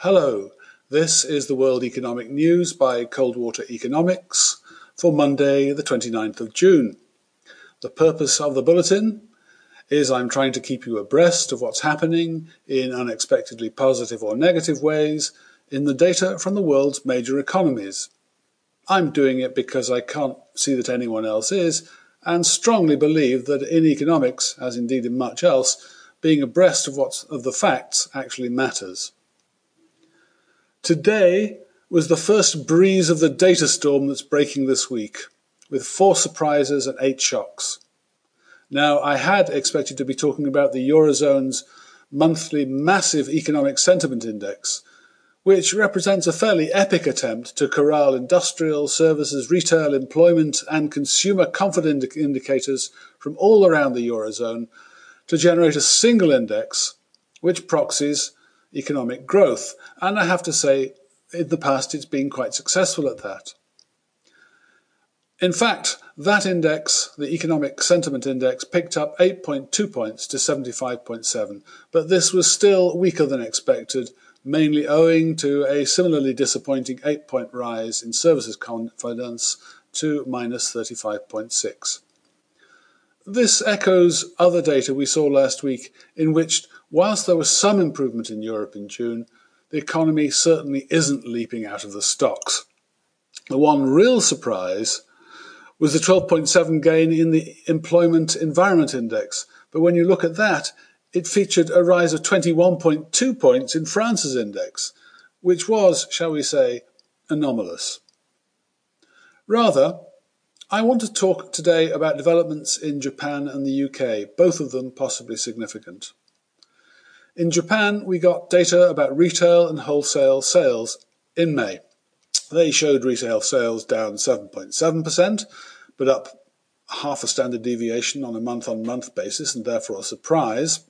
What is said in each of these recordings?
Hello, this is the World Economic News by Coldwater Economics for Monday, the 29th of June. The purpose of the bulletin is I'm trying to keep you abreast of what's happening in unexpectedly positive or negative ways in the data from the world's major economies. I'm doing it because I can't see that anyone else is, and strongly believe that in economics, as indeed in much else, being abreast of what's of the facts actually matters. Today was the first breeze of the data storm that's breaking this week, with four surprises and eight shocks. Now, I had expected to be talking about the Eurozone's monthly massive economic sentiment index, which represents a fairly epic attempt to corral industrial, services, retail, employment, and consumer confidence indicators from all around the Eurozone to generate a single index which proxies economic growth. And I have to say, in the past, it's been quite successful at that. In fact, that index, the economic sentiment index, picked up 8.2 points to 75.7, but this was still weaker than expected, mainly owing to a similarly disappointing 8 point rise in services confidence to minus 35.6. This echoes other data we saw last week, in which, whilst there was some improvement in Europe in June, the economy certainly isn't leaping out of the stocks. The one real surprise was the 12.7 gain in the Employment Environment Index. But when you look at that, it featured a rise of 21.2 points in France's index, which was, shall we say, anomalous. Rather, I want to talk today about developments in Japan and the UK, both of them possibly significant. In Japan, we got data about retail and wholesale sales in May. They showed retail sales down 7.7%, but up half a standard deviation on a month on month basis, and therefore a surprise.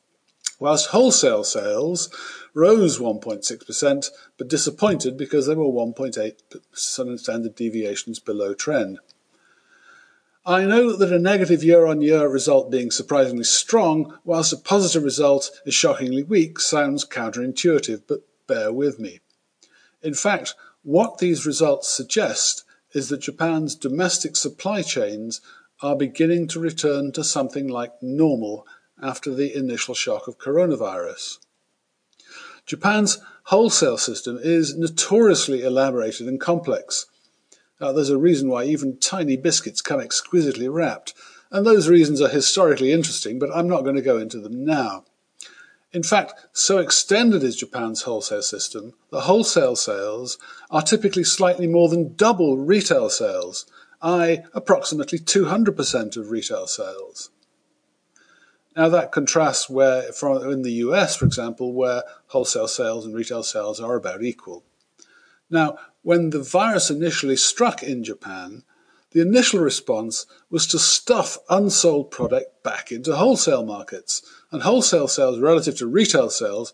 Whilst wholesale sales rose 1.6%, but disappointed because they were 1.8 standard deviations below trend. I know that a negative year on year result being surprisingly strong, whilst a positive result is shockingly weak, sounds counterintuitive, but bear with me. In fact, what these results suggest is that Japan's domestic supply chains are beginning to return to something like normal after the initial shock of coronavirus. Japan's wholesale system is notoriously elaborated and complex. Now, there's a reason why even tiny biscuits come exquisitely wrapped, and those reasons are historically interesting, but I'm not going to go into them now. In fact, so extended is Japan's wholesale system that wholesale sales are typically slightly more than double retail sales, i.e., approximately 200% of retail sales. Now that contrasts where, in the US, for example, where wholesale sales and retail sales are about equal. Now, when the virus initially struck in Japan, the initial response was to stuff unsold product back into wholesale markets, and wholesale sales relative to retail sales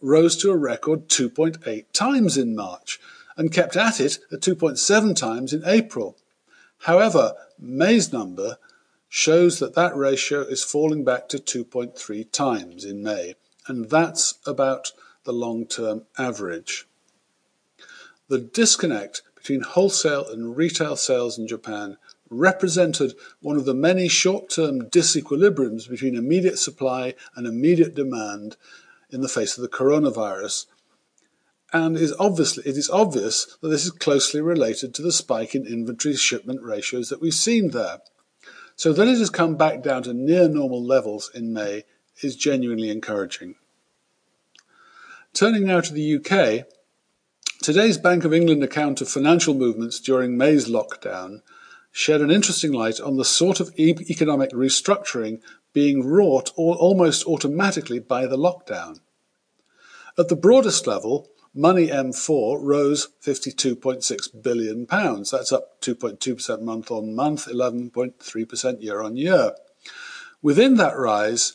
rose to a record 2.8 times in March and kept at it at 2.7 times in April. However, May's number shows that that ratio is falling back to 2.3 times in May, and that's about the long term average. The disconnect between wholesale and retail sales in Japan represented one of the many short-term disequilibriums between immediate supply and immediate demand in the face of the coronavirus. And is obviously, it is obvious that this is closely related to the spike in inventory shipment ratios that we've seen there. So that it has come back down to near normal levels in May is genuinely encouraging. Turning now to the UK, Today's Bank of England account of financial movements during May's lockdown shed an interesting light on the sort of e- economic restructuring being wrought almost automatically by the lockdown. At the broadest level, Money M4 rose £52.6 billion. That's up 2.2% month on month, 11.3% year on year. Within that rise,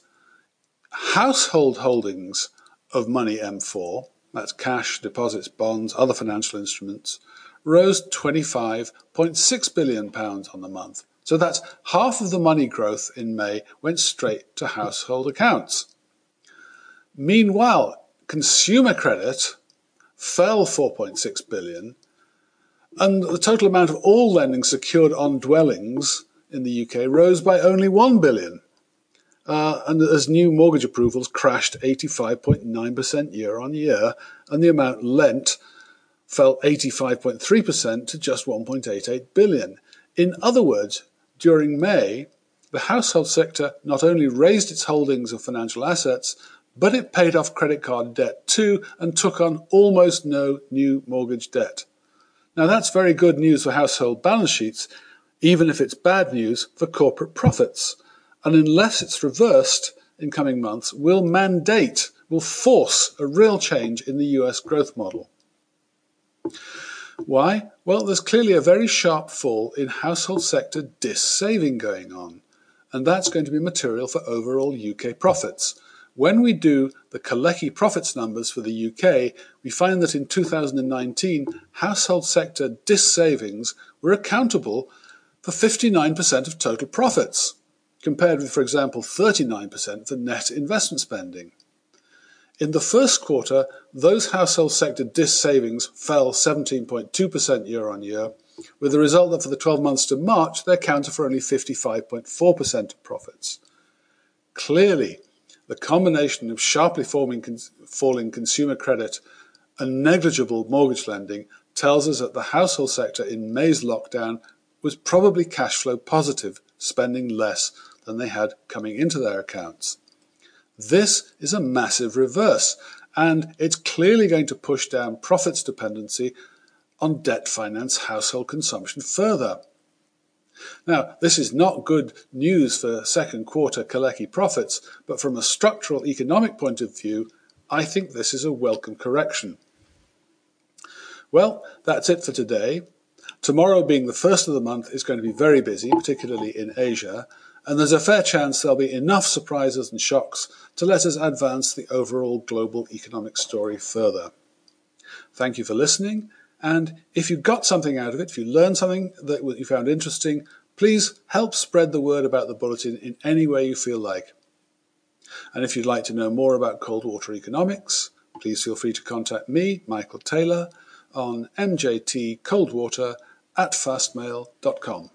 household holdings of Money M4 that's cash, deposits, bonds, other financial instruments, rose £25.6 billion on the month. So that's half of the money growth in May went straight to household accounts. Meanwhile, consumer credit fell 4.6 billion, and the total amount of all lending secured on dwellings in the UK rose by only 1 billion. Uh, and as new mortgage approvals crashed 85.9% year on year, and the amount lent fell 85.3% to just 1.88 billion. In other words, during May, the household sector not only raised its holdings of financial assets, but it paid off credit card debt too and took on almost no new mortgage debt. Now that's very good news for household balance sheets, even if it's bad news for corporate profits. And unless it's reversed in coming months, will mandate, will force a real change in the US growth model. Why? Well, there's clearly a very sharp fall in household sector dis-saving going on, and that's going to be material for overall UK profits. When we do the Kalecki profits numbers for the UK, we find that in 2019, household sector dis-savings were accountable for 59% of total profits, compared with, for example, 39% for net investment spending. In the first quarter, those household sector DIS savings fell 17.2% year on year, with the result that for the 12 months to March, they accounted for only 55.4% of profits. Clearly, the combination of sharply falling consumer credit and negligible mortgage lending tells us that the household sector in May's lockdown was probably cash flow positive, spending less than they had coming into their accounts. This is a massive reverse, and it's clearly going to push down profits dependency on debt finance household consumption further. Now, this is not good news for second quarter Kalecki profits, but from a structural economic point of view, I think this is a welcome correction. Well, that's it for today. Tomorrow, being the first of the month, is going to be very busy, particularly in Asia, and there's a fair chance there'll be enough surprises and shocks to let us advance the overall global economic story further. Thank you for listening, and if you got something out of it, if you learned something that you found interesting, please help spread the word about the bulletin in any way you feel like. And if you'd like to know more about Coldwater Economics, please feel free to contact me, Michael Taylor, on mjtcoldwater at fastmail.com.